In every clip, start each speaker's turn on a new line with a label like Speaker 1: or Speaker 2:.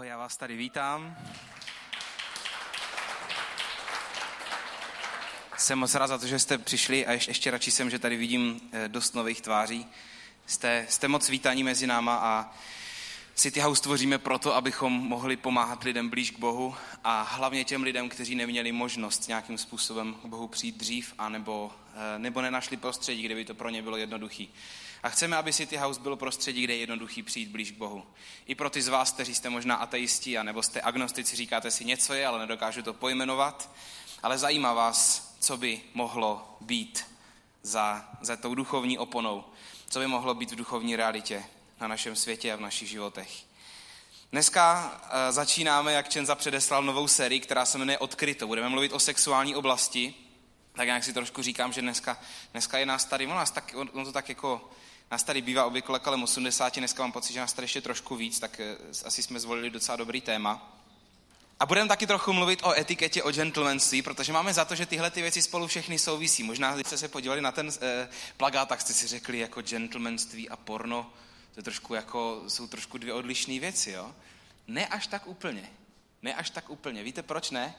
Speaker 1: Ahoj, já vás tady vítám. Jsem moc rád za to, že jste přišli a ještě, ještě radši jsem, že tady vidím eh, dost nových tváří. Jste, jste moc vítaní mezi náma a City House tvoříme proto, abychom mohli pomáhat lidem blíž k Bohu a hlavně těm lidem, kteří neměli možnost nějakým způsobem k Bohu přijít dřív a nebo, eh, nebo nenašli prostředí, kde by to pro ně bylo jednoduché. A chceme, aby City House bylo prostředí, kde je jednoduchý přijít blíž k Bohu. I pro ty z vás, kteří jste možná ateisti, a nebo jste agnostici, říkáte si něco je, ale nedokážu to pojmenovat. Ale zajímá vás, co by mohlo být za, za tou duchovní oponou, co by mohlo být v duchovní realitě na našem světě a v našich životech. Dneska uh, začínáme, jak Čenza předeslal, novou sérii, která se jmenuje Odkryto. Budeme mluvit o sexuální oblasti. Tak nějak si trošku říkám, že dneska, dneska je nás tady, on, nás tak, on to tak jako Nás tady bývá obvykle kolem 80, dneska mám pocit, že nás tady ještě trošku víc, tak eh, asi jsme zvolili docela dobrý téma. A budeme taky trochu mluvit o etiketě, o gentlemanství, protože máme za to, že tyhle ty věci spolu všechny souvisí. Možná, když jste se podívali na ten eh, plagát, tak jste si řekli jako gentlemanství a porno, to je trošku jako, jsou trošku dvě odlišné věci, jo? Ne až tak úplně. Ne až tak úplně. Víte proč ne?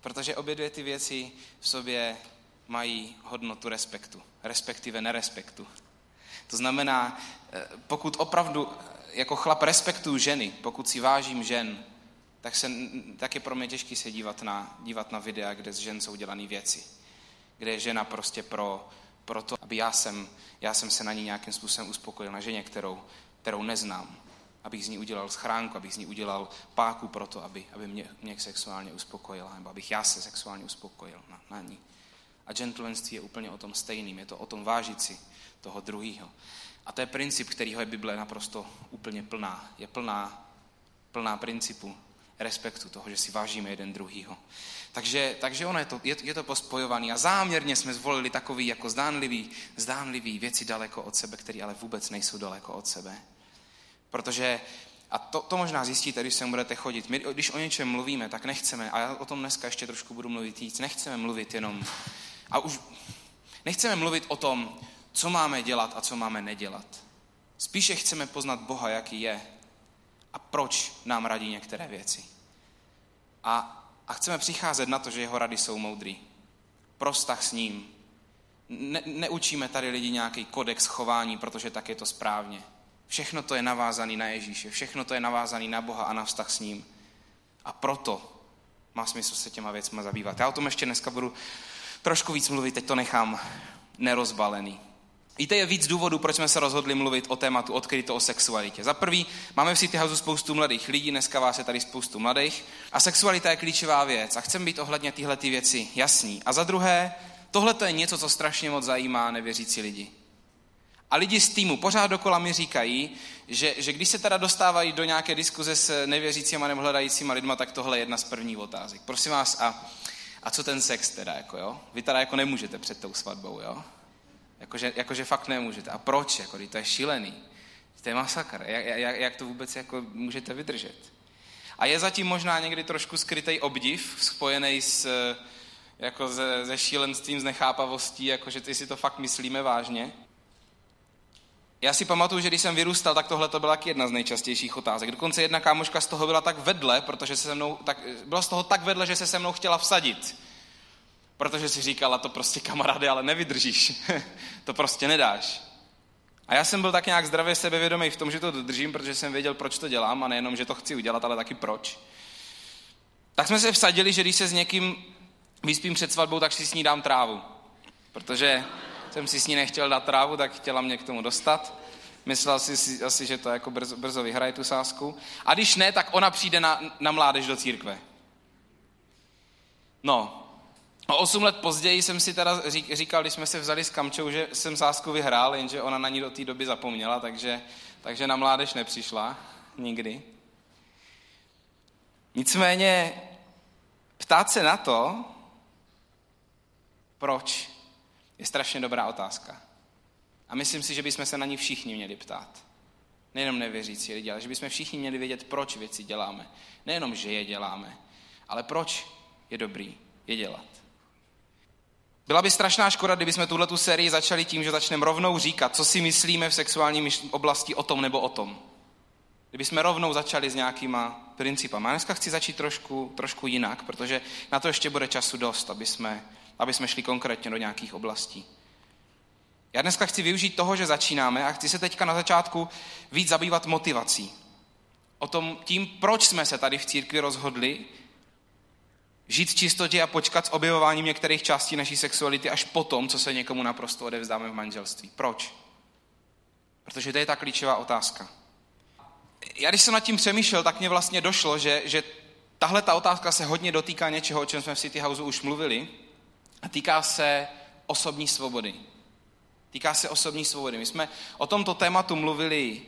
Speaker 1: Protože obě dvě ty věci v sobě mají hodnotu respektu, respektive nerespektu. To znamená, eh, pokud opravdu eh, jako chlap respektuju ženy, pokud si vážím žen, tak, se, tak je pro mě těžký se dívat na, dívat na videa, kde z žen jsou dělané věci. Kde je žena prostě pro, pro to, aby já jsem, já jsem se na ní nějakým způsobem uspokojil, na ženě, kterou, kterou neznám. Abych z ní udělal schránku, abych z ní udělal páku pro to, aby, aby mě, mě sexuálně uspokojila, nebo abych já se sexuálně uspokojil na, na ní. A gentlemanství je úplně o tom stejným, je to o tom vážit si toho druhého. A to je princip, kterýho je Bible naprosto úplně plná. Je plná, plná principu respektu toho, že si vážíme jeden druhýho. Takže, takže ono je to, je, je to pospojovaný a záměrně jsme zvolili takový jako zdánlivý, zdánlivý věci daleko od sebe, které ale vůbec nejsou daleko od sebe. Protože, a to, to možná zjistíte, když sem budete chodit, my když o něčem mluvíme, tak nechceme, a já o tom dneska ještě trošku budu mluvit víc, nechceme mluvit jenom, a už nechceme mluvit o tom, co máme dělat a co máme nedělat. Spíše chceme poznat Boha, jaký je a proč nám radí některé věci. A, a chceme přicházet na to, že jeho rady jsou moudrý. Pro vztah s ním. Ne, neučíme tady lidi nějaký kodex chování, protože tak je to správně. Všechno to je navázané na Ježíše, všechno to je navázané na Boha a na vztah s ním. A proto má smysl se těma věcma zabývat. Já o tom ještě dneska budu trošku víc mluvit, teď to nechám nerozbalený. Víte, je víc důvodů, proč jsme se rozhodli mluvit o tématu odkryto o sexualitě. Za prvý, máme v City House spoustu mladých lidí, dneska vás je tady spoustu mladých a sexualita je klíčová věc a chceme být ohledně tyhle ty věci jasný. A za druhé, tohle je něco, co strašně moc zajímá nevěřící lidi. A lidi z týmu pořád dokola mi říkají, že, že když se teda dostávají do nějaké diskuze s nevěřícíma nebo hledajícíma lidma, tak tohle je jedna z prvních otázek. Prosím vás, a, a co ten sex teda, jako jo? Vy teda jako nemůžete před tou svatbou, jo? Jakože, jakože fakt nemůžete. A proč? Jako, to je šílený. To je masakr. Jak, jak, jak to vůbec jako můžete vydržet? A je zatím možná někdy trošku skrytý obdiv, spojený s, jako se, se šílenstvím, s nechápavostí, jakože ty si to fakt myslíme vážně. Já si pamatuju, že když jsem vyrůstal, tak tohle to byla jedna z nejčastějších otázek. Dokonce jedna kámoška z toho byla tak vedle, protože se se mnou, tak, byla z toho tak vedle, že se se mnou chtěla vsadit. Protože si říkala, to prostě kamarády, ale nevydržíš. to prostě nedáš. A já jsem byl tak nějak zdravě sebevědomý v tom, že to dodržím, protože jsem věděl, proč to dělám a nejenom, že to chci udělat, ale taky proč. Tak jsme se vsadili, že když se s někým vyspím před svatbou, tak si s ní dám trávu. Protože jsem si s ní nechtěl dát trávu, tak chtěla mě k tomu dostat. Myslel si asi, že to jako brzo, brzo vyhraje tu sásku. A když ne, tak ona přijde na, na mládež do církve. No, O osm let později jsem si teda říkal, když jsme se vzali s Kamčou, že jsem sásku vyhrál, jenže ona na ní do té doby zapomněla, takže, takže na mládež nepřišla nikdy. Nicméně ptát se na to, proč, je strašně dobrá otázka. A myslím si, že bychom se na ní všichni měli ptát. Nejenom nevěřící lidi, ale že bychom všichni měli vědět, proč věci děláme. Nejenom, že je děláme, ale proč je dobrý je dělat. Byla by strašná škoda, kdybychom tuhle tu sérii začali tím, že začneme rovnou říkat, co si myslíme v sexuální oblasti o tom nebo o tom. Kdybychom rovnou začali s nějakýma principama. Já dneska chci začít trošku, trošku jinak, protože na to ještě bude času dost, aby jsme, aby jsme šli konkrétně do nějakých oblastí. Já dneska chci využít toho, že začínáme a chci se teďka na začátku víc zabývat motivací. O tom tím, proč jsme se tady v církvi rozhodli žít v čistotě a počkat s objevováním některých částí naší sexuality až potom, co se někomu naprosto odevzdáme v manželství. Proč? Protože to je ta klíčová otázka. Já když jsem nad tím přemýšlel, tak mě vlastně došlo, že, že tahle ta otázka se hodně dotýká něčeho, o čem jsme v City House už mluvili, a týká se osobní svobody. Týká se osobní svobody. My jsme o tomto tématu mluvili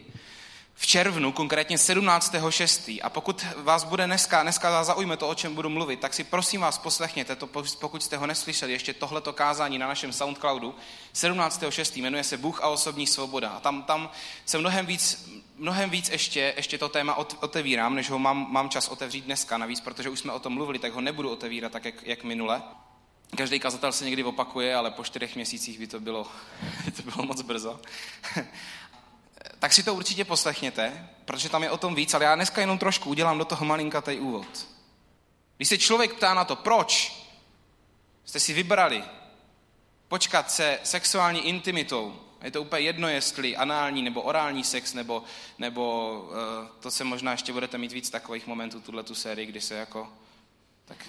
Speaker 1: v červnu, konkrétně 17.6. A pokud vás bude dneska, dneska zaujme to, o čem budu mluvit, tak si prosím vás poslechněte to, pokud jste ho neslyšeli, ještě tohleto kázání na našem Soundcloudu. 17.6. jmenuje se Bůh a osobní svoboda. A tam, tam se mnohem víc, mnohem víc ještě, ještě to téma otevírám, než ho mám, mám čas otevřít dneska. Navíc, protože už jsme o tom mluvili, tak ho nebudu otevírat tak, jak, jak minule. Každý kazatel se někdy opakuje, ale po čtyřech měsících by to bylo, by to bylo moc brzo. tak si to určitě poslechněte, protože tam je o tom víc, ale já dneska jenom trošku udělám do toho malinkatej úvod. Když se člověk ptá na to, proč jste si vybrali počkat se sexuální intimitou, je to úplně jedno, jestli anální nebo orální sex, nebo, nebo uh, to se možná ještě budete mít víc takových momentů, tuhle tu sérii, kdy se jako tak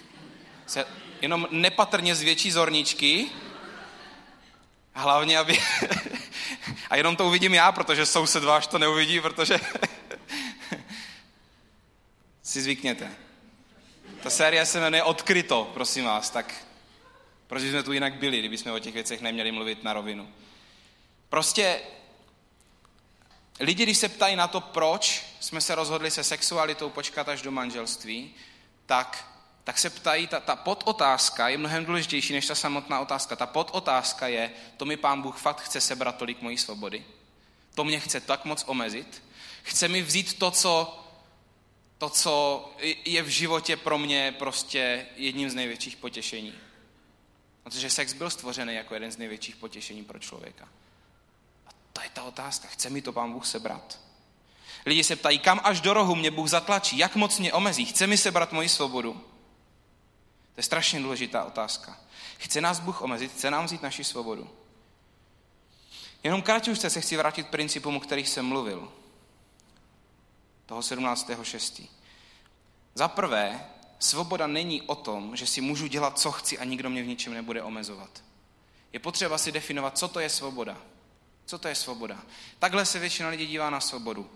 Speaker 1: se jenom nepatrně zvětší zorničky, hlavně, aby A jenom to uvidím já, protože soused váš to neuvidí, protože si zvykněte. Ta série se jmenuje Odkryto, prosím vás, tak proč jsme tu jinak byli, kdyby jsme o těch věcech neměli mluvit na rovinu. Prostě lidi, když se ptají na to, proč jsme se rozhodli se sexualitou počkat až do manželství, tak, tak se ptají, ta, ta podotázka je mnohem důležitější než ta samotná otázka. Ta podotázka je, to mi pán Bůh fakt chce sebrat tolik mojí svobody? To mě chce tak moc omezit? Chce mi vzít to, co, to, co je v životě pro mě prostě jedním z největších potěšení. Protože sex byl stvořený jako jeden z největších potěšení pro člověka. A to je ta otázka. Chce mi to pán Bůh sebrat? Lidi se ptají, kam až do rohu mě Bůh zatlačí, jak moc mě omezí, chce mi sebrat moji svobodu? To je strašně důležitá otázka. Chce nás Bůh omezit, chce nám vzít naši svobodu. Jenom kratičce se chci vrátit k principům, o kterých jsem mluvil. Toho 17.6. Za prvé, svoboda není o tom, že si můžu dělat, co chci a nikdo mě v ničem nebude omezovat. Je potřeba si definovat, co to je svoboda. Co to je svoboda? Takhle se většina lidí dívá na svobodu.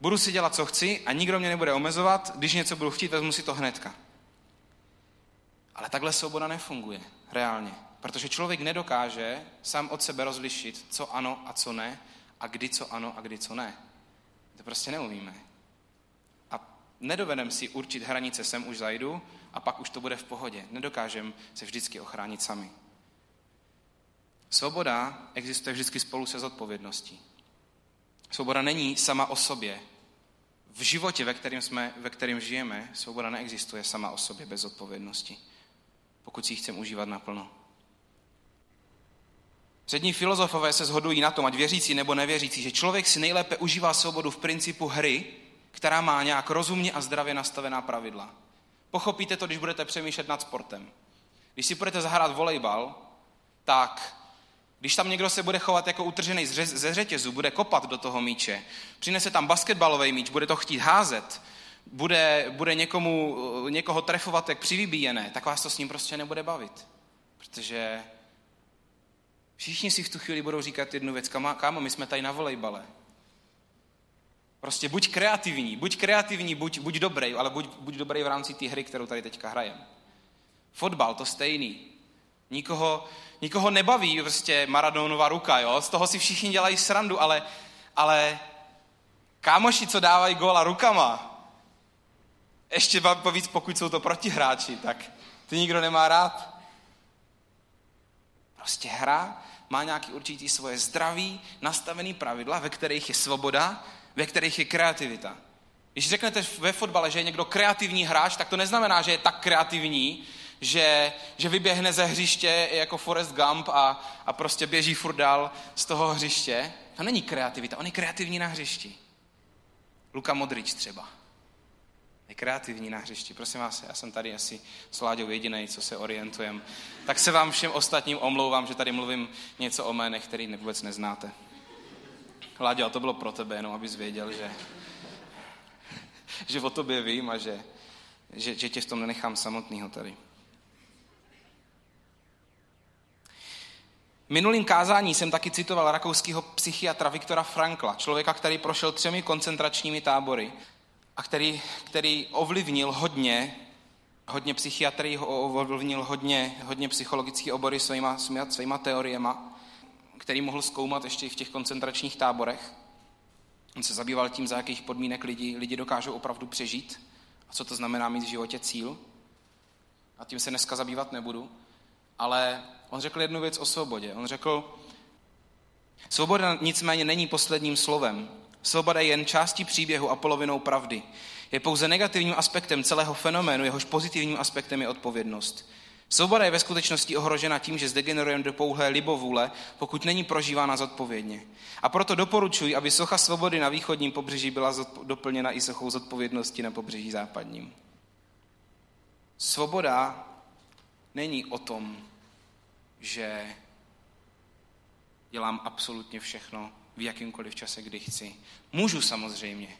Speaker 1: Budu si dělat, co chci a nikdo mě nebude omezovat, když něco budu chtít, vezmu si to hnedka. Ale takhle svoboda nefunguje reálně. Protože člověk nedokáže sám od sebe rozlišit, co ano a co ne, a kdy co ano a kdy co ne. To prostě neumíme. A nedovedem si určit hranice, sem už zajdu a pak už to bude v pohodě. Nedokážem se vždycky ochránit sami. Svoboda existuje vždycky spolu se zodpovědností. Svoboda není sama o sobě. V životě, ve kterém, jsme, ve kterém žijeme, svoboda neexistuje sama o sobě bez odpovědnosti, pokud si ji chceme užívat naplno. Přední filozofové se shodují na tom, ať věřící nebo nevěřící, že člověk si nejlépe užívá svobodu v principu hry, která má nějak rozumně a zdravě nastavená pravidla. Pochopíte to, když budete přemýšlet nad sportem. Když si budete zahrát volejbal, tak když tam někdo se bude chovat jako utržený ze řetězu, bude kopat do toho míče, přinese tam basketbalový míč, bude to chtít házet, bude, bude někomu, někoho trefovat jak přivybíjené, tak vás to s ním prostě nebude bavit. Protože Všichni si v tu chvíli budou říkat jednu věc, kámo, my jsme tady na volejbale. Prostě buď kreativní, buď kreativní, buď, buď dobrý, ale buď, buď dobrý v rámci té hry, kterou tady teďka hrajeme. Fotbal, to stejný. Nikoho, nikoho nebaví prostě Maradonova ruka, jo? Z toho si všichni dělají srandu, ale, ale kámoši, co dávají góla rukama, ještě víc, pokud jsou to protihráči, tak ty nikdo nemá rád. Prostě hra má nějaký určitý svoje zdraví, nastavený pravidla, ve kterých je svoboda, ve kterých je kreativita. Když řeknete ve fotbale, že je někdo kreativní hráč, tak to neznamená, že je tak kreativní, že, že vyběhne ze hřiště jako Forrest Gump a, a prostě běží furt dál z toho hřiště. To není kreativita, on je kreativní na hřišti. Luka Modrič třeba. Je kreativní na hřišti. Prosím vás, já jsem tady asi s Láďou jediný, co se orientujem. Tak se vám všem ostatním omlouvám, že tady mluvím něco o jménech, který vůbec neznáte. Láďo, a to bylo pro tebe, jenom abys věděl, že, že o tobě vím a že, že, že tě v tom nenechám samotného tady. Minulým kázání jsem taky citoval rakouského psychiatra Viktora Frankla, člověka, který prošel třemi koncentračními tábory a který, který ovlivnil hodně, hodně psychiatrii, ovlivnil hodně, hodně psychologické obory svýma, svýma, svýma teoriema, který mohl zkoumat ještě v těch koncentračních táborech. On se zabýval tím, za jakých podmínek lidi, lidi dokážou opravdu přežít a co to znamená mít v životě cíl. A tím se dneska zabývat nebudu. Ale on řekl jednu věc o svobodě. On řekl, svoboda nicméně není posledním slovem. Svoboda je jen částí příběhu a polovinou pravdy. Je pouze negativním aspektem celého fenoménu, jehož pozitivním aspektem je odpovědnost. Svoboda je ve skutečnosti ohrožena tím, že zdegenerujeme do pouhé libovůle, pokud není prožívána zodpovědně. A proto doporučuji, aby socha svobody na východním pobřeží byla doplněna i sochou zodpovědnosti na pobřeží západním. Svoboda není o tom, že dělám absolutně všechno v jakýmkoliv čase, kdy chci. Můžu samozřejmě,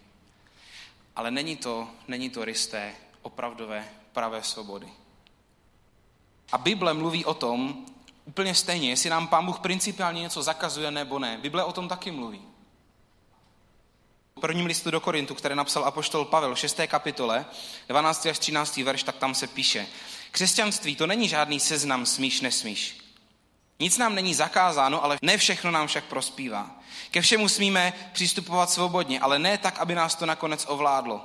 Speaker 1: ale není to, není to risté opravdové pravé svobody. A Bible mluví o tom úplně stejně, jestli nám Pán Bůh principiálně něco zakazuje nebo ne. Bible o tom taky mluví. V prvním listu do Korintu, které napsal apoštol Pavel v 6. kapitole, 12. až 13. verš, tak tam se píše. Křesťanství to není žádný seznam smíš, nesmíš. Nic nám není zakázáno, ale ne všechno nám však prospívá. Ke všemu smíme přistupovat svobodně, ale ne tak, aby nás to nakonec ovládlo.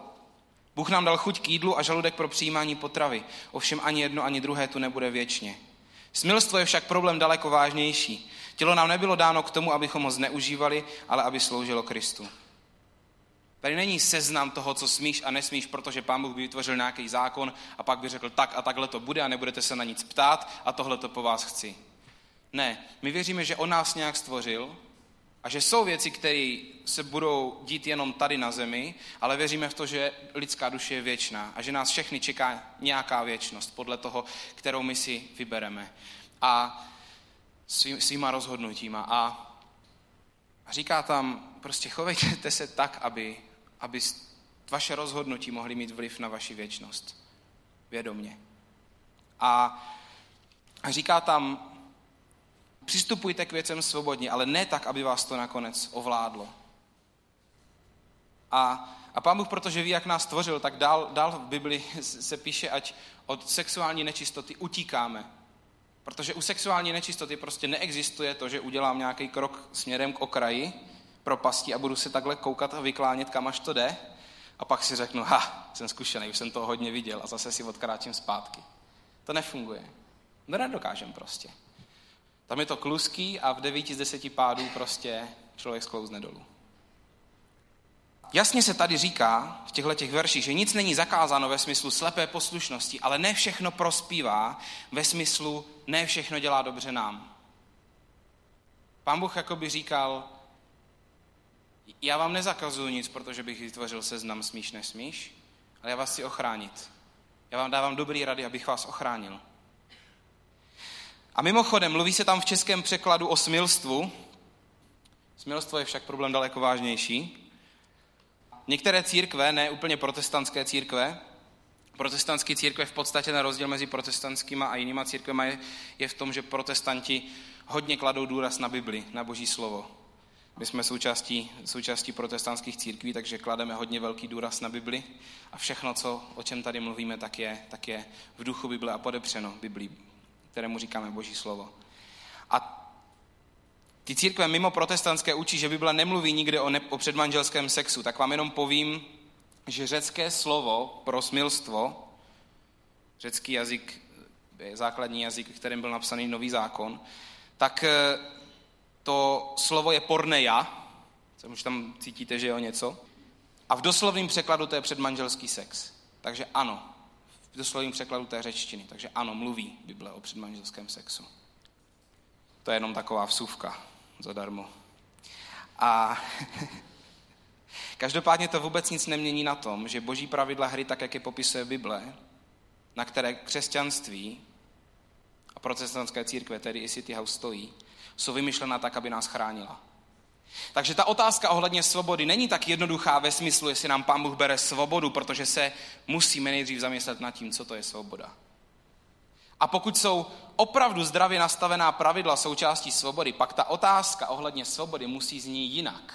Speaker 1: Bůh nám dal chuť k jídlu a žaludek pro přijímání potravy. Ovšem ani jedno, ani druhé tu nebude věčně. Smilstvo je však problém daleko vážnější. Tělo nám nebylo dáno k tomu, abychom ho zneužívali, ale aby sloužilo Kristu. Tady není seznam toho, co smíš a nesmíš, protože pán Bůh by vytvořil nějaký zákon a pak by řekl tak a takhle to bude a nebudete se na nic ptát a tohle to po vás chci. Ne, my věříme, že on nás nějak stvořil a že jsou věci, které se budou dít jenom tady na zemi, ale věříme v to, že lidská duše je věčná a že nás všechny čeká nějaká věčnost podle toho, kterou my si vybereme. A svý, svýma rozhodnutíma. A říká tam, prostě chovejte se tak, aby, aby vaše rozhodnutí mohly mít vliv na vaši věčnost. Vědomně. A, a říká tam, Přistupujte k věcem svobodně, ale ne tak, aby vás to nakonec ovládlo. A, a pán Bůh, protože ví, jak nás stvořil, tak dál, dál v Bibli se píše, ať od sexuální nečistoty utíkáme. Protože u sexuální nečistoty prostě neexistuje to, že udělám nějaký krok směrem k okraji propasti a budu se takhle koukat a vyklánět, kam až to jde. A pak si řeknu, ha, jsem zkušený, už jsem to hodně viděl a zase si odkráčím zpátky. To nefunguje. No nedokážem prostě. Tam je to kluský a v devíti z deseti pádů prostě člověk sklouzne dolů. Jasně se tady říká v těchto těch verších, že nic není zakázáno ve smyslu slepé poslušnosti, ale ne všechno prospívá ve smyslu ne všechno dělá dobře nám. Pán Bůh jakoby říkal, já vám nezakazuju nic, protože bych vytvořil seznam smíš, nesmíš, ale já vás chci ochránit. Já vám dávám dobrý rady, abych vás ochránil. A mimochodem, mluví se tam v českém překladu o smilstvu. Smilstvo je však problém daleko vážnější. Některé církve, ne úplně protestantské církve, protestantské církve v podstatě na rozdíl mezi protestantskými a jinýma církvemi je, je v tom, že protestanti hodně kladou důraz na Bibli, na Boží slovo. My jsme součástí, součástí protestantských církví, takže klademe hodně velký důraz na Bibli a všechno, co, o čem tady mluvíme, tak je, tak je v duchu Bible a podepřeno Biblí kterému říkáme Boží slovo. A ty církve mimo protestantské učí, že Bible nemluví nikde o, ne, o předmanželském sexu, tak vám jenom povím, že řecké slovo pro smilstvo, řecký jazyk je základní jazyk, kterým byl napsaný nový zákon, tak eh, to slovo je porneja, co už tam cítíte, že je o něco. A v doslovném překladu to je předmanželský sex. Takže ano, v doslovním překladu té řečtiny. Takže ano, mluví Bible o předmanželském sexu. To je jenom taková vsuvka zadarmo. A Každopádně to vůbec nic nemění na tom, že boží pravidla hry, tak jak je popisuje Bible, na které křesťanství a protestantské církve, tedy i City House stojí, jsou vymyšlená tak, aby nás chránila. Takže ta otázka ohledně svobody není tak jednoduchá ve smyslu, jestli nám Pán Bůh bere svobodu, protože se musíme nejdřív zamyslet nad tím, co to je svoboda. A pokud jsou opravdu zdravě nastavená pravidla součástí svobody, pak ta otázka ohledně svobody musí znít jinak.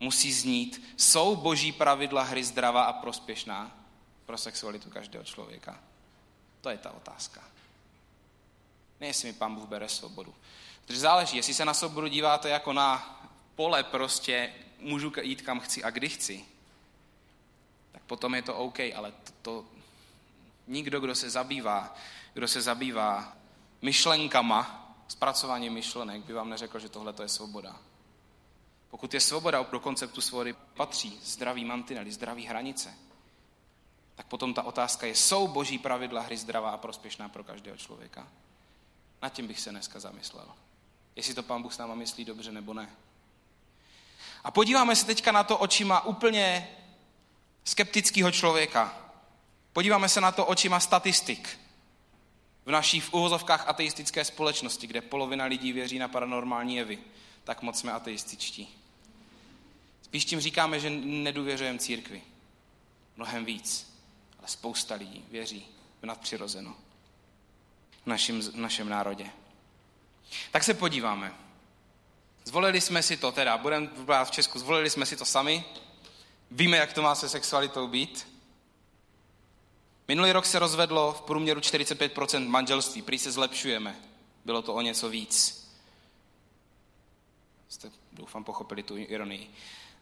Speaker 1: Musí znít, jsou boží pravidla hry zdravá a prospěšná pro sexualitu každého člověka? To je ta otázka. Ne, jestli mi pán Bůh bere svobodu. Protože záleží, jestli se na svobodu díváte jako na pole prostě, můžu jít kam chci a kdy chci, tak potom je to OK, ale to, to nikdo, kdo se zabývá, kdo se zabývá myšlenkama, zpracování myšlenek, by vám neřekl, že tohle je svoboda. Pokud je svoboda do konceptu svobody patří zdravý mantinely, zdravý hranice, tak potom ta otázka je, jsou boží pravidla hry zdravá a prospěšná pro každého člověka? Nad tím bych se dneska zamyslel. Jestli to pán Bůh s náma myslí dobře nebo ne. A podíváme se teďka na to očima úplně skeptického člověka. Podíváme se na to očima statistik. V naší v uvozovkách ateistické společnosti, kde polovina lidí věří na paranormální jevy, tak moc jsme ateističtí. Spíš tím říkáme, že nedůvěřujeme církvi. Mnohem víc. Ale spousta lidí věří v nadpřirozeno v našem, v našem národě. Tak se podíváme. Zvolili jsme si to, teda budeme v Česku, zvolili jsme si to sami. Víme, jak to má se sexualitou být. Minulý rok se rozvedlo v průměru 45% manželství, prý se zlepšujeme. Bylo to o něco víc. Jste, doufám, pochopili tu ironii.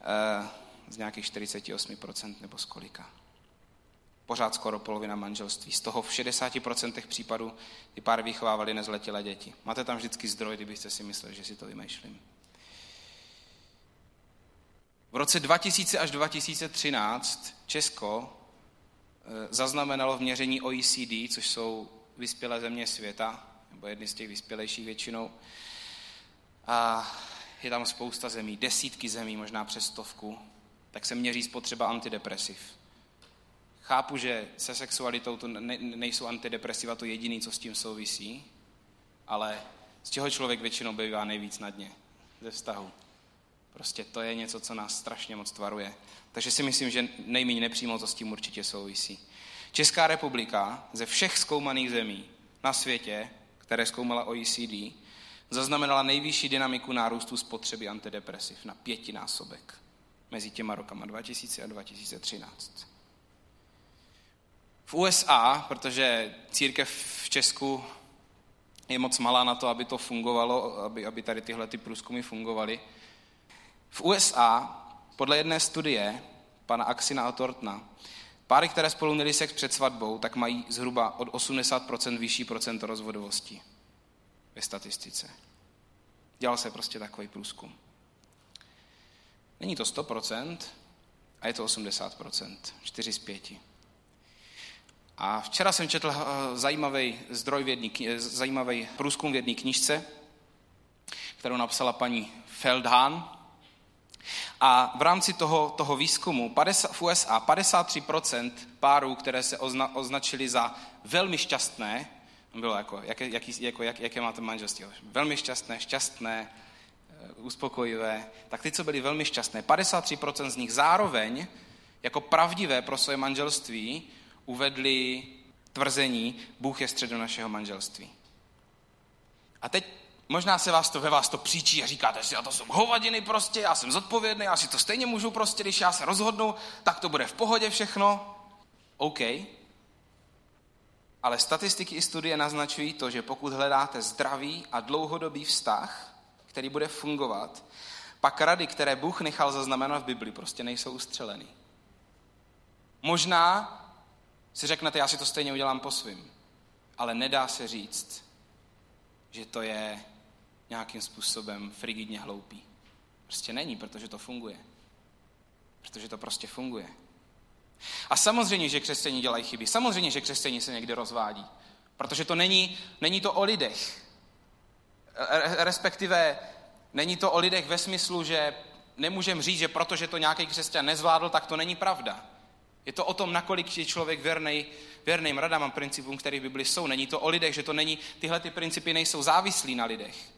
Speaker 1: E, z nějakých 48% nebo z kolika pořád skoro polovina manželství. Z toho v 60% případů ty pár vychovávali nezletilé děti. Máte tam vždycky zdroj, kdybyste si mysleli, že si to vymýšlím. V roce 2000 až 2013 Česko eh, zaznamenalo v měření OECD, což jsou vyspělé země světa, nebo jedny z těch vyspělejších většinou. A je tam spousta zemí, desítky zemí, možná přes stovku, tak se měří spotřeba antidepresiv. Chápu, že se sexualitou to ne, nejsou antidepresiva to jediné, co s tím souvisí, ale z čeho člověk většinou bývá nejvíc na dně? Ze vztahu. Prostě to je něco, co nás strašně moc tvaruje. Takže si myslím, že nejméně nepřímo to s tím určitě souvisí. Česká republika ze všech zkoumaných zemí na světě, které zkoumala OECD, zaznamenala nejvyšší dynamiku nárůstu spotřeby antidepresiv na pětinásobek mezi těma rokama 2000 a 2013. V USA, protože církev v Česku je moc malá na to, aby to fungovalo, aby, aby tady tyhle ty průzkumy fungovaly. V USA, podle jedné studie pana Axina a Tortna, páry, které spolu měli sex před svatbou, tak mají zhruba od 80% vyšší procento rozvodovosti ve statistice. Dělal se prostě takový průzkum. Není to 100% a je to 80%, 4 z 5. A včera jsem četl eh, zajímavý zdroj v jedný, zajímavý průzkum v jedné knižce, kterou napsala paní Feldhahn. A v rámci toho, toho výzkumu 50, v USA 53% párů, které se ozna, označili za velmi šťastné, bylo jako, jak, jak, jako jak, jaké máte manželství, velmi šťastné, šťastné, eh, uspokojivé, tak ty, co byly velmi šťastné, 53% z nich zároveň jako pravdivé pro své manželství uvedli tvrzení, Bůh je středem našeho manželství. A teď možná se vás to ve vás to příčí a říkáte si, a to jsou hovadiny prostě, já jsem zodpovědný, já si to stejně můžu prostě, když já se rozhodnu, tak to bude v pohodě všechno. OK. Ale statistiky i studie naznačují to, že pokud hledáte zdravý a dlouhodobý vztah, který bude fungovat, pak rady, které Bůh nechal zaznamenat v Bibli, prostě nejsou ustřelený. Možná si řeknete, já si to stejně udělám po svým. Ale nedá se říct, že to je nějakým způsobem frigidně hloupý. Prostě není, protože to funguje. Protože to prostě funguje. A samozřejmě, že křesťaní dělají chyby. Samozřejmě, že křesťaní se někdy rozvádí. Protože to není, není to o lidech. Respektive není to o lidech ve smyslu, že nemůžeme říct, že protože to nějaký křesťan nezvládl, tak to není pravda. Je to o tom, nakolik je člověk věrný, věrným radám a principům, které v Bibli jsou. Není to o lidech, že to není, tyhle ty principy nejsou závislí na lidech.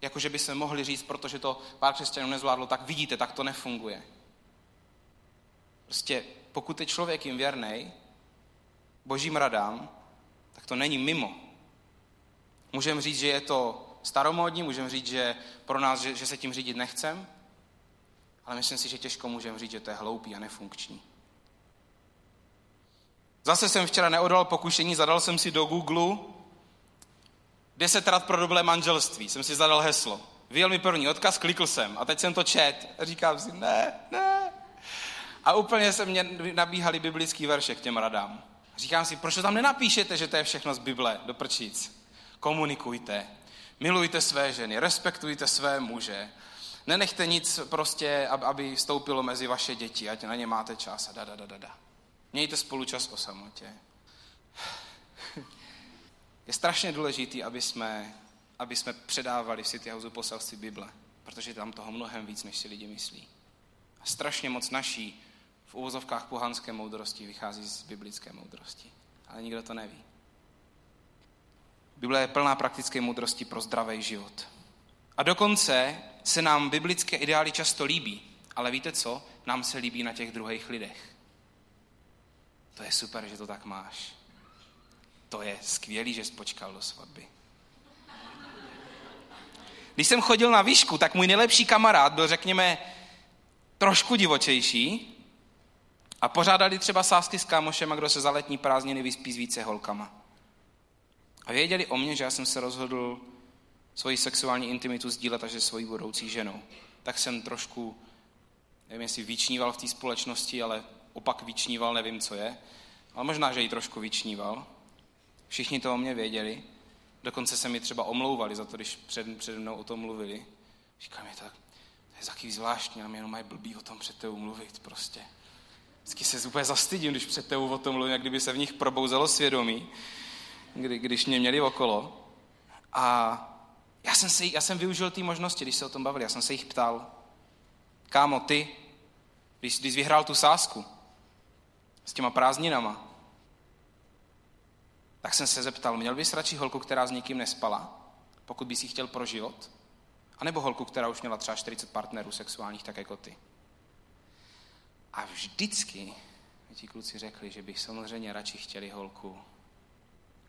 Speaker 1: Jakože by se mohli říct, protože to pár křesťanů nezvládlo, tak vidíte, tak to nefunguje. Prostě pokud je člověk jim věrný, božím radám, tak to není mimo. Můžeme říct, že je to staromódní, můžeme říct, že pro nás, že, že se tím řídit nechcem, ale myslím si, že těžko můžeme říct, že to je hloupý a nefunkční. Zase jsem včera neodal pokušení, zadal jsem si do Google deset rad pro dobré manželství. Jsem si zadal heslo. Vyjel mi první odkaz, klikl jsem a teď jsem to čet. Říkám si, ne, ne. A úplně se mě nabíhaly biblický verše k těm radám. Říkám si, proč to tam nenapíšete, že to je všechno z Bible, do prčíc. Komunikujte, milujte své ženy, respektujte své muže, nenechte nic prostě, aby vstoupilo mezi vaše děti, ať na ně máte čas a da, da, da, da, da. Mějte spolu čas o samotě. Je strašně důležité, aby jsme, aby jsme předávali v City House poselství Bible, protože tam toho mnohem víc, než si lidi myslí. A strašně moc naší v uvozovkách pohanské moudrosti vychází z biblické moudrosti. Ale nikdo to neví. Bible je plná praktické moudrosti pro zdravý život. A dokonce se nám biblické ideály často líbí. Ale víte co? Nám se líbí na těch druhých lidech. To je super, že to tak máš. To je skvělý, že jsi počkal do svatby. Když jsem chodil na výšku, tak můj nejlepší kamarád byl, řekněme, trošku divočejší a pořádali třeba sásky s kámošem, kdo se za letní prázdniny vyspí s více holkama. A věděli o mě, že já jsem se rozhodl svoji sexuální intimitu sdílet až se svojí budoucí ženou. Tak jsem trošku, nevím, jestli vyčníval v té společnosti, ale opak vyčníval, nevím, co je. Ale možná, že ji trošku vyčníval. Všichni to o mě věděli. Dokonce se mi třeba omlouvali za to, když před, před mnou o tom mluvili. Říkám, je tak, to je taky zvláštní, a mě jenom mají blbý o tom před tebou mluvit prostě. Vždycky se úplně zastydím, když před tebou o tom mluvím, jak kdyby se v nich probouzelo svědomí, kdy, když mě měli okolo. A já jsem, se, já jsem využil té možnosti, když se o tom bavili, já jsem se jich ptal, kámo, ty, když, když vyhrál tu sásku s těma prázdninama, tak jsem se zeptal, měl bys radši holku, která s nikým nespala, pokud bys ji chtěl pro život? A nebo holku, která už měla třeba 40 partnerů sexuálních, tak jako ty? A vždycky ti kluci řekli, že bych samozřejmě radši chtěli holku,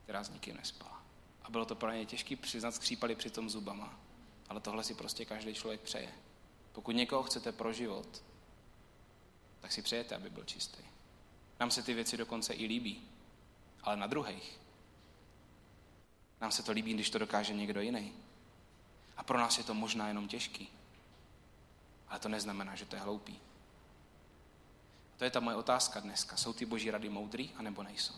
Speaker 1: která s nikým nespala. A bylo to pro ně těžké přiznat, skřípali při tom zubama. Ale tohle si prostě každý člověk přeje. Pokud někoho chcete pro život, tak si přejete, aby byl čistý. Nám se ty věci dokonce i líbí, ale na druhých. Nám se to líbí, když to dokáže někdo jiný. A pro nás je to možná jenom těžký. Ale to neznamená, že to je hloupý. A to je ta moje otázka dneska. Jsou ty boží rady moudrý, anebo nejsou?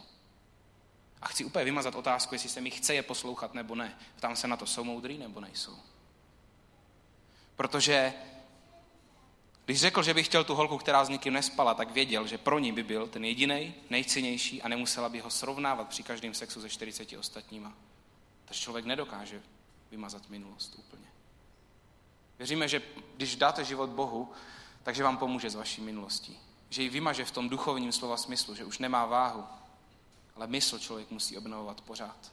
Speaker 1: A chci úplně vymazat otázku, jestli se mi chce je poslouchat nebo ne. Ptám se na to, jsou moudrý nebo nejsou. Protože když řekl, že by chtěl tu holku, která s nikým nespala, tak věděl, že pro ní by byl ten jediný, nejcennější a nemusela by ho srovnávat při každém sexu se 40 ostatníma. Takže člověk nedokáže vymazat minulost úplně. Věříme, že když dáte život Bohu, takže vám pomůže s vaší minulostí. Že ji vymaže v tom duchovním slova smyslu, že už nemá váhu, ale mysl člověk musí obnovovat pořád.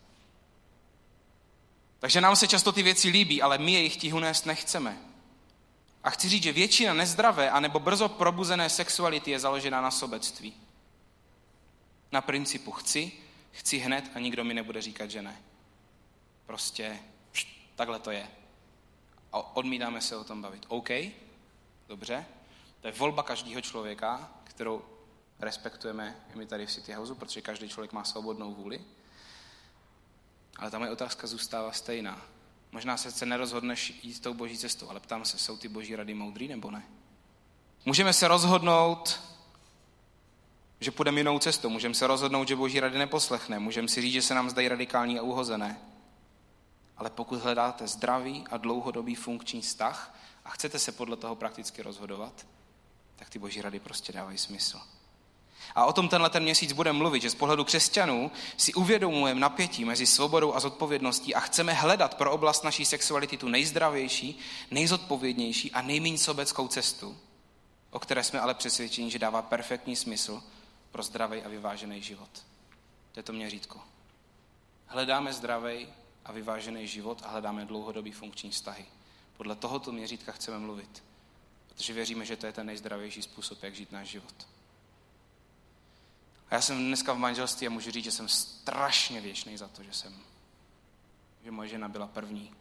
Speaker 1: Takže nám se často ty věci líbí, ale my jejich tíhu nést nechceme. A chci říct, že většina nezdravé anebo brzo probuzené sexuality je založena na sobectví. Na principu chci, chci hned a nikdo mi nebude říkat, že ne. Prostě takhle to je. A odmítáme se o tom bavit. OK, dobře, to je volba každého člověka, kterou respektujeme my tady v City Houseu, protože každý člověk má svobodnou vůli. Ale ta moje otázka zůstává stejná. Možná se se nerozhodneš jít tou boží cestou, ale ptám se, jsou ty boží rady moudrý nebo ne? Můžeme se rozhodnout, že půjdeme jinou cestou. Můžeme se rozhodnout, že boží rady neposlechne. Můžeme si říct, že se nám zdají radikální a uhozené. Ale pokud hledáte zdravý a dlouhodobý funkční vztah a chcete se podle toho prakticky rozhodovat, tak ty boží rady prostě dávají smysl. A o tom tenhle ten měsíc budeme mluvit, že z pohledu křesťanů si uvědomujeme napětí mezi svobodou a zodpovědností a chceme hledat pro oblast naší sexuality tu nejzdravější, nejzodpovědnější a nejméně sobeckou cestu, o které jsme ale přesvědčeni, že dává perfektní smysl pro zdravý a vyvážený život. To je to měřítko. Hledáme zdravý a vyvážený život a hledáme dlouhodobý funkční vztahy. Podle tohoto měřítka chceme mluvit, protože věříme, že to je ten nejzdravější způsob, jak žít náš život. A já jsem dneska v manželství a můžu říct, že jsem strašně věčný za to, že jsem, že moje žena byla první,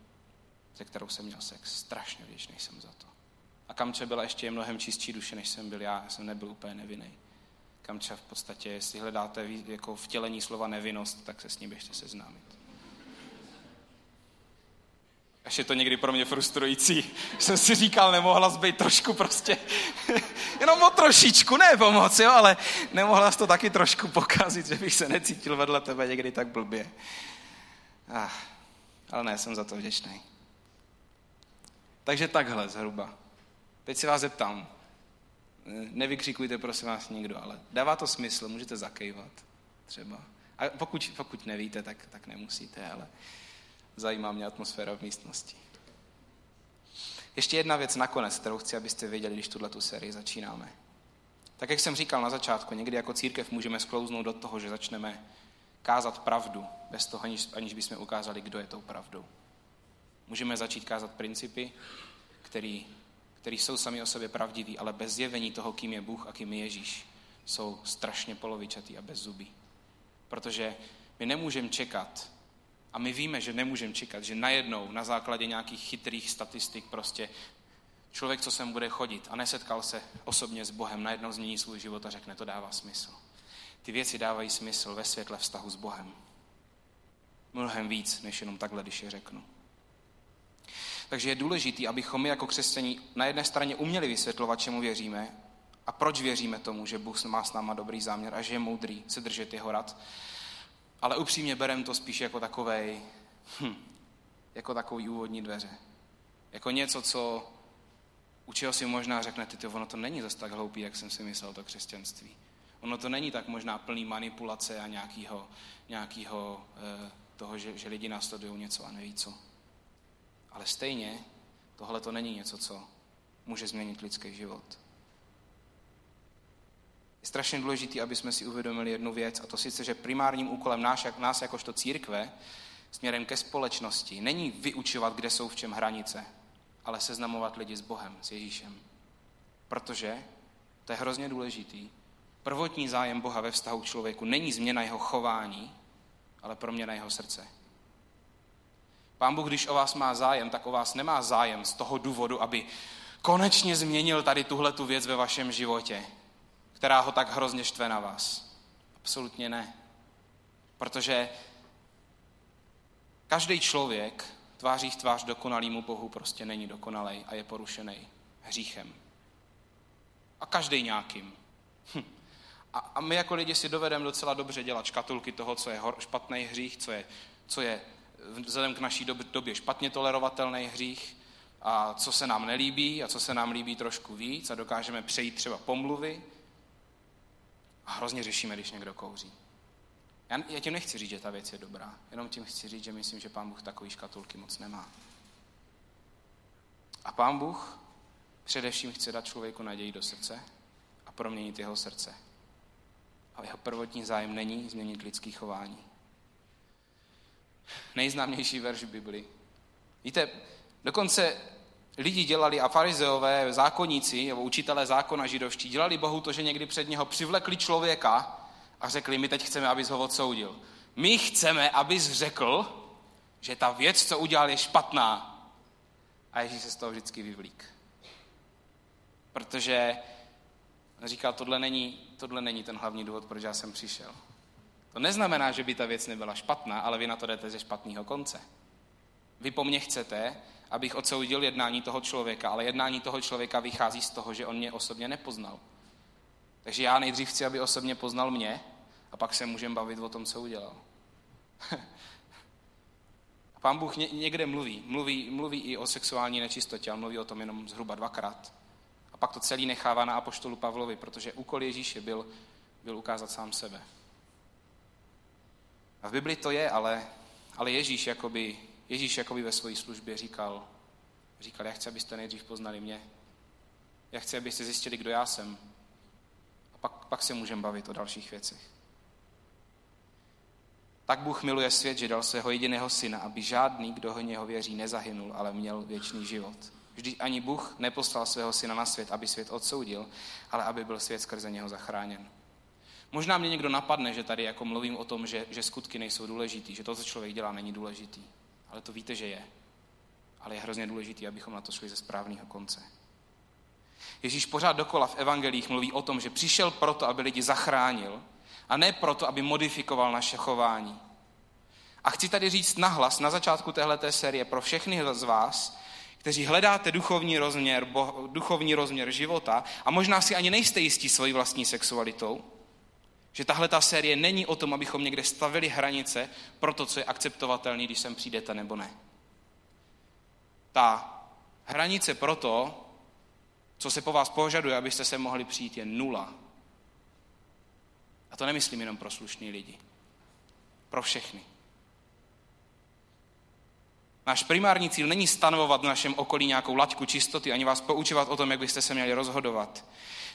Speaker 1: se kterou jsem měl sex. Strašně věčný jsem za to. A Kamče byla ještě mnohem čistší duše, než jsem byl já. Já jsem nebyl úplně nevinný. Kamča v podstatě, jestli hledáte jako vtělení slova nevinnost, tak se s ní běžte seznámit. Až je to někdy pro mě frustrující. Jsem si říkal, nemohla být trošku prostě, jenom o trošičku, ne pomoc, jo, ale nemohla jsi to taky trošku pokazit, že bych se necítil vedle tebe někdy tak blbě. Ah, ale ne, jsem za to vděčný. Takže takhle zhruba. Teď si vás zeptám. Nevykřikujte prosím vás nikdo, ale dává to smysl, můžete zakejvat třeba. A pokud, pokud nevíte, tak, tak nemusíte, ale zajímá mě atmosféra v místnosti. Ještě jedna věc nakonec, kterou chci, abyste věděli, když tuhle tu sérii začínáme. Tak jak jsem říkal na začátku, někdy jako církev můžeme sklouznout do toho, že začneme kázat pravdu, bez toho, aniž, aniž bychom ukázali, kdo je tou pravdou. Můžeme začít kázat principy, který, který jsou sami o sobě pravdiví, ale bez zjevení toho, kým je Bůh a kým je Ježíš, jsou strašně polovičatý a bez zubí. Protože my nemůžeme čekat, a my víme, že nemůžeme čekat, že najednou na základě nějakých chytrých statistik prostě člověk, co sem bude chodit a nesetkal se osobně s Bohem, najednou změní svůj život a řekne, to dává smysl. Ty věci dávají smysl ve světle vztahu s Bohem. Mnohem víc, než jenom takhle, když je řeknu. Takže je důležité, abychom my jako křesťaní na jedné straně uměli vysvětlovat, čemu věříme a proč věříme tomu, že Bůh má s náma dobrý záměr a že je moudrý se držet jeho rad ale upřímně berem to spíš jako takovej, hm, jako takový úvodní dveře. Jako něco, co, u čeho si možná řeknete, ty, ono to není zase tak hloupý, jak jsem si myslel, to křesťanství. Ono to není tak možná plný manipulace a nějakého, nějakého eh, toho, že, že lidi následují něco a neví co. Ale stejně tohle to není něco, co může změnit lidský život. Je strašně důležité, aby jsme si uvědomili jednu věc, a to sice, že primárním úkolem nás, nás jakožto církve směrem ke společnosti není vyučovat, kde jsou v čem hranice, ale seznamovat lidi s Bohem, s Ježíšem. Protože, to je hrozně důležitý, prvotní zájem Boha ve vztahu k člověku není změna jeho chování, ale proměna jeho srdce. Pán Bůh, když o vás má zájem, tak o vás nemá zájem z toho důvodu, aby konečně změnil tady tuhle tu věc ve vašem životě, která ho tak hrozně štve na vás. Absolutně ne. Protože každý člověk tváří v tvář dokonalýmu Bohu prostě není dokonalý a je porušený hříchem. A každý nějakým. Hm. A, a my jako lidi si dovedeme docela dobře dělat škatulky toho, co je špatný hřích, co je, co je vzhledem k naší době špatně tolerovatelný hřích a co se nám nelíbí a co se nám líbí trošku víc a dokážeme přejít třeba pomluvy a hrozně řešíme, když někdo kouří. Já, já tím nechci říct, že ta věc je dobrá. Jenom tím chci říct, že myslím, že pán Bůh takový škatulky moc nemá. A pán Bůh především chce dát člověku naději do srdce a proměnit jeho srdce. A jeho prvotní zájem není změnit lidský chování. Nejznámější verš v Biblii. Víte, dokonce lidi dělali a farizeové, zákonníci, nebo učitelé zákona židovští, dělali Bohu to, že někdy před něho přivlekli člověka a řekli, my teď chceme, abys ho odsoudil. My chceme, abys řekl, že ta věc, co udělal, je špatná. A Ježíš se z toho vždycky vyvlík. Protože říkal, tohle není, tohle není ten hlavní důvod, proč já jsem přišel. To neznamená, že by ta věc nebyla špatná, ale vy na to jdete ze špatného konce. Vy po mně chcete, abych odsoudil jednání toho člověka, ale jednání toho člověka vychází z toho, že on mě osobně nepoznal. Takže já nejdřív chci, aby osobně poznal mě a pak se můžeme bavit o tom, co udělal. pán Bůh někde mluví, mluví, mluví i o sexuální nečistotě, ale mluví o tom jenom zhruba dvakrát. A pak to celý nechává na apoštolu Pavlovi, protože úkol Ježíše byl byl ukázat sám sebe. A v Bibli to je, ale, ale Ježíš, jakoby, Ježíš jakoby ve své službě říkal, říkal, já chci, abyste nejdřív poznali mě. Já chci, abyste zjistili, kdo já jsem. A pak, pak se můžeme bavit o dalších věcech. Tak Bůh miluje svět, že dal svého jediného syna, aby žádný, kdo ho něho věří, nezahynul, ale měl věčný život. Vždyť ani Bůh neposlal svého syna na svět, aby svět odsoudil, ale aby byl svět skrze něho zachráněn. Možná mě někdo napadne, že tady jako mluvím o tom, že, že skutky nejsou důležitý, že to, co člověk dělá, není důležitý. Ale to víte, že je. Ale je hrozně důležitý, abychom na to šli ze správného konce. Ježíš pořád dokola v evangelích mluví o tom, že přišel proto, aby lidi zachránil, a ne proto, aby modifikoval naše chování. A chci tady říct nahlas na začátku téhleté série pro všechny z vás, kteří hledáte duchovní rozměr, bo, duchovní rozměr života a možná si ani nejste jistí svojí vlastní sexualitou, že tahle ta série není o tom, abychom někde stavili hranice pro to, co je akceptovatelné, když sem přijdete nebo ne. Ta hranice pro to, co se po vás požaduje, abyste se mohli přijít, je nula. A to nemyslím jenom pro slušný lidi. Pro všechny. Náš primární cíl není stanovovat v našem okolí nějakou laťku čistoty, ani vás poučovat o tom, jak byste se měli rozhodovat.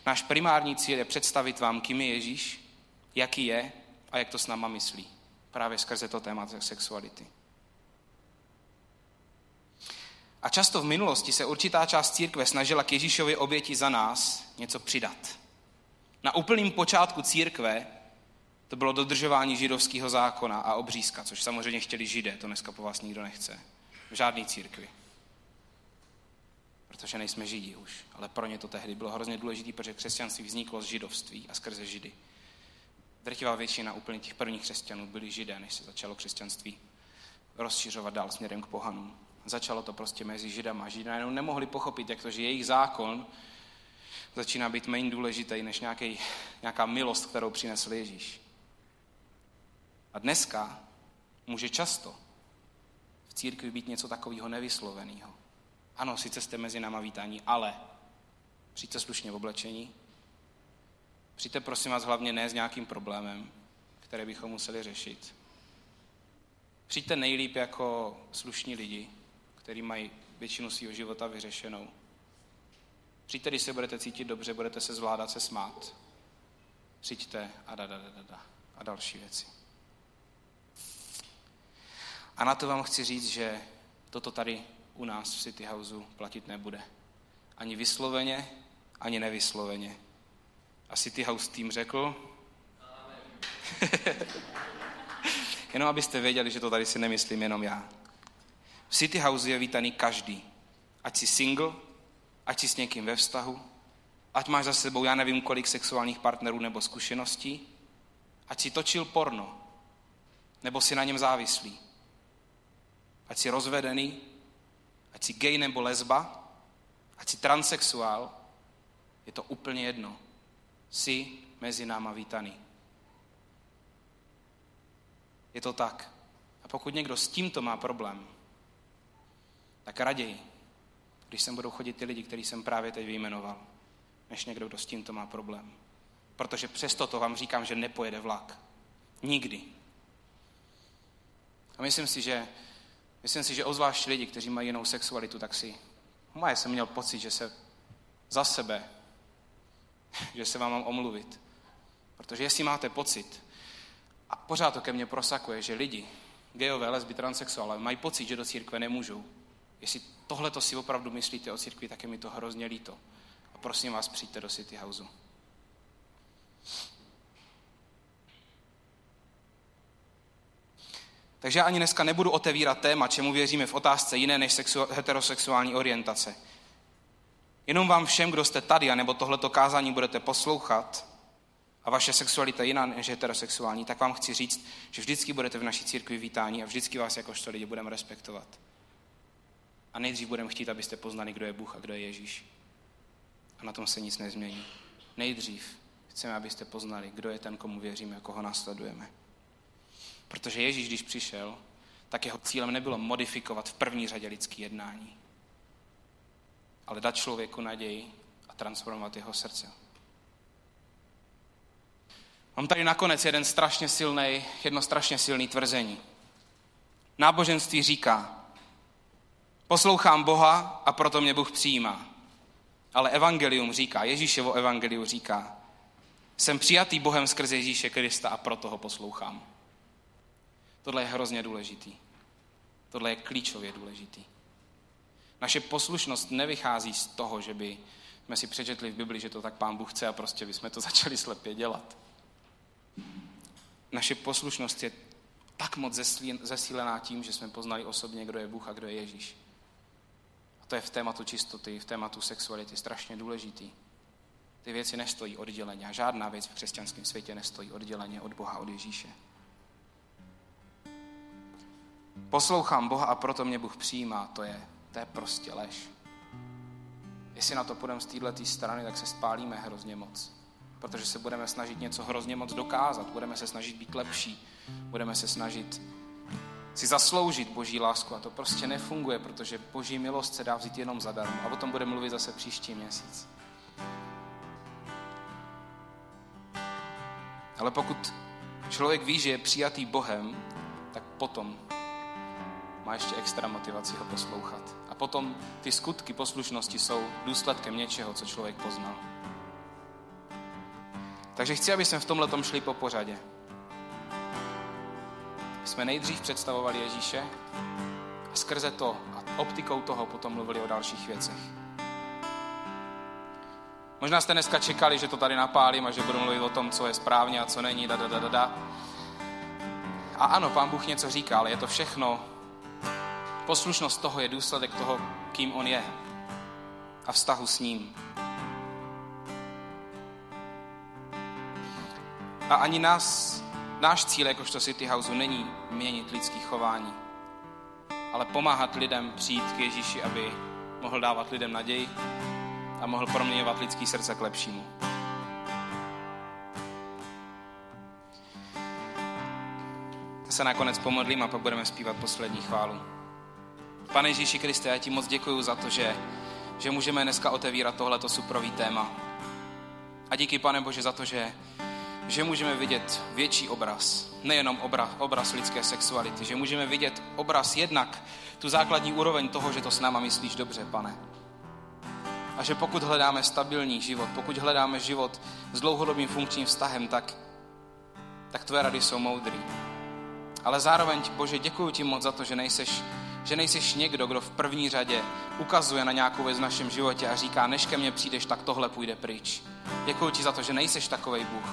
Speaker 1: Náš primární cíl je představit vám, kým je Ježíš, jaký je a jak to s náma myslí. Právě skrze to téma sexuality. A často v minulosti se určitá část církve snažila k Ježíšově oběti za nás něco přidat. Na úplném počátku církve to bylo dodržování židovského zákona a obřízka, což samozřejmě chtěli židé, to dneska po vás nikdo nechce. V žádné církvi. Protože nejsme židi už. Ale pro ně to tehdy bylo hrozně důležité, protože křesťanství vzniklo z židovství a skrze židy. Drtivá většina úplně těch prvních křesťanů byli židé, než se začalo křesťanství rozšiřovat dál směrem k pohanům. Začalo to prostě mezi židama. Židé najednou nemohli pochopit, jak to, že jejich zákon začíná být méně důležitý než nějaký, nějaká milost, kterou přinesl Ježíš. A dneska může často v církvi být něco takového nevysloveného. Ano, sice jste mezi náma vítání, ale přijďte slušně v oblečení. Přijďte prosím vás hlavně ne s nějakým problémem, který bychom museli řešit. Přijďte nejlíp jako slušní lidi, kteří mají většinu svého života vyřešenou. Přijďte, když se budete cítit dobře, budete se zvládat, se smát. Přijďte a da, da, da, da, da. A další věci. A na to vám chci říct, že toto tady u nás v City Houseu platit nebude. Ani vysloveně, ani nevysloveně. A City House tým řekl? jenom abyste věděli, že to tady si nemyslím jenom já. V City House je vítaný každý. Ať jsi single, ať jsi s někým ve vztahu, ať máš za sebou já nevím kolik sexuálních partnerů nebo zkušeností, ať si točil porno, nebo si na něm závislý, ať jsi rozvedený, ať jsi gay nebo lesba, ať jsi transexuál, je to úplně jedno. Jsi mezi náma vítaný. Je to tak. A pokud někdo s tímto má problém, tak raději, když sem budou chodit ty lidi, který jsem právě teď vyjmenoval, než někdo, kdo s tímto má problém. Protože přesto to vám říkám, že nepojede vlak. Nikdy. A myslím si, že Myslím si, že ozvlášť lidi, kteří mají jinou sexualitu, tak si, moje jsem měl pocit, že se za sebe, že se vám mám omluvit. Protože jestli máte pocit, a pořád to ke mně prosakuje, že lidi, gejové, lesby, transexuálové, mají pocit, že do církve nemůžou. Jestli tohle to si opravdu myslíte o církvi, tak je mi to hrozně líto. A prosím vás, přijďte do City Houseu. Takže já ani dneska nebudu otevírat téma, čemu věříme v otázce jiné než sexu- heterosexuální orientace. Jenom vám všem, kdo jste tady, anebo tohleto kázání budete poslouchat, a vaše sexualita jiná než heterosexuální, tak vám chci říct, že vždycky budete v naší církvi vítání a vždycky vás jakožto lidi budeme respektovat. A nejdřív budeme chtít, abyste poznali, kdo je Bůh a kdo je Ježíš. A na tom se nic nezmění. Nejdřív chceme, abyste poznali, kdo je ten, komu věříme a koho následujeme. Protože Ježíš, když přišel, tak jeho cílem nebylo modifikovat v první řadě lidský jednání, ale dát člověku naději a transformovat jeho srdce. Mám tady nakonec jeden strašně silný, jedno strašně silný tvrzení. Náboženství říká, poslouchám Boha a proto mě Bůh přijímá. Ale evangelium říká, Ježíševo evangelium říká, jsem přijatý Bohem skrze Ježíše Krista a proto ho poslouchám. Tohle je hrozně důležitý. Tohle je klíčově důležitý. Naše poslušnost nevychází z toho, že by jsme si přečetli v Bibli, že to tak pán Bůh chce a prostě bychom to začali slepě dělat. Naše poslušnost je tak moc zesílená tím, že jsme poznali osobně, kdo je Bůh a kdo je Ježíš. A to je v tématu čistoty, v tématu sexuality strašně důležitý. Ty věci nestojí odděleně a žádná věc v křesťanském světě nestojí odděleně od Boha, od Ježíše. Poslouchám Boha a proto mě Bůh přijímá, to je, to je prostě lež. Jestli na to půjdeme z této strany, tak se spálíme hrozně moc. Protože se budeme snažit něco hrozně moc dokázat, budeme se snažit být lepší, budeme se snažit si zasloužit Boží lásku a to prostě nefunguje, protože Boží milost se dá vzít jenom zadarmo. A o tom budeme mluvit zase příští měsíc. Ale pokud člověk ví, že je přijatý Bohem, tak potom má ještě extra motivaci ho poslouchat. A potom ty skutky poslušnosti jsou důsledkem něčeho, co člověk poznal. Takže chci, aby jsme v tomhle tom šli po pořadě. Jsme nejdřív představovali Ježíše a skrze to a optikou toho potom mluvili o dalších věcech. Možná jste dneska čekali, že to tady napálím a že budu mluvit o tom, co je správně a co není, da, da, da, da. A ano, pán Bůh něco říká, ale je to všechno. Poslušnost toho je důsledek toho, kým on je a vztahu s ním. A ani nás, náš cíl jakožto City Houseu není měnit lidský chování, ale pomáhat lidem přijít k Ježíši, aby mohl dávat lidem naději a mohl proměňovat lidský srdce k lepšímu. Se nakonec pomodlím a pak budeme zpívat poslední chválu. Pane Ježíši Kriste, já ti moc děkuji za to, že, že můžeme dneska otevírat tohleto suprový téma. A díky, pane Bože, za to, že, že můžeme vidět větší obraz, nejenom obraz, obraz lidské sexuality, že můžeme vidět obraz jednak tu základní úroveň toho, že to s náma myslíš dobře, pane. A že pokud hledáme stabilní život, pokud hledáme život s dlouhodobým funkčním vztahem, tak, tak tvé rady jsou moudrý. Ale zároveň, Bože, děkuji ti moc za to, že nejseš, že nejseš někdo, kdo v první řadě ukazuje na nějakou věc v našem životě a říká, než ke mně přijdeš, tak tohle půjde pryč. Děkuji ti za to, že nejseš takovej Bůh.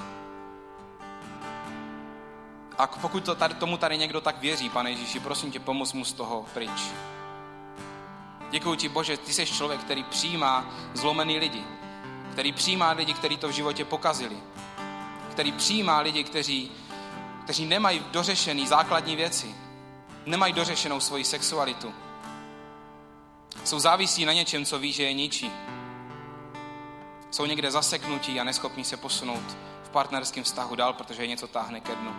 Speaker 1: A pokud to tady, tomu tady někdo tak věří, pane Ježíši, prosím tě, pomoz mu z toho pryč. Děkuji ti, Bože, ty jsi člověk, který přijímá zlomený lidi, který přijímá lidi, kteří to v životě pokazili, který přijímá lidi, kteří, kteří nemají dořešený základní věci, nemají dořešenou svoji sexualitu. Jsou závisí na něčem, co ví, že je ničí. Jsou někde zaseknutí a neschopní se posunout v partnerském vztahu dál, protože je něco táhne ke dnu.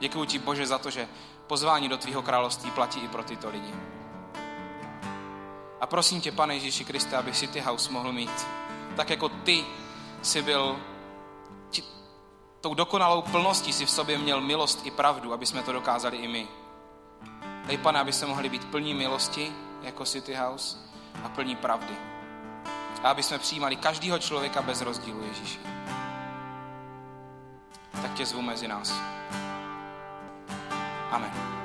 Speaker 1: Děkuji ti, Bože, za to, že pozvání do tvýho království platí i pro tyto lidi. A prosím tě, Pane Ježíši Kriste, aby City House mohl mít, tak jako ty jsi byl ti, tou dokonalou plností si v sobě měl milost i pravdu, aby jsme to dokázali i my. Dej, pane, aby se mohli být plní milosti jako City House a plní pravdy. A aby jsme přijímali každého člověka bez rozdílu, Ježíši. Tak tě zvu mezi nás. Amen.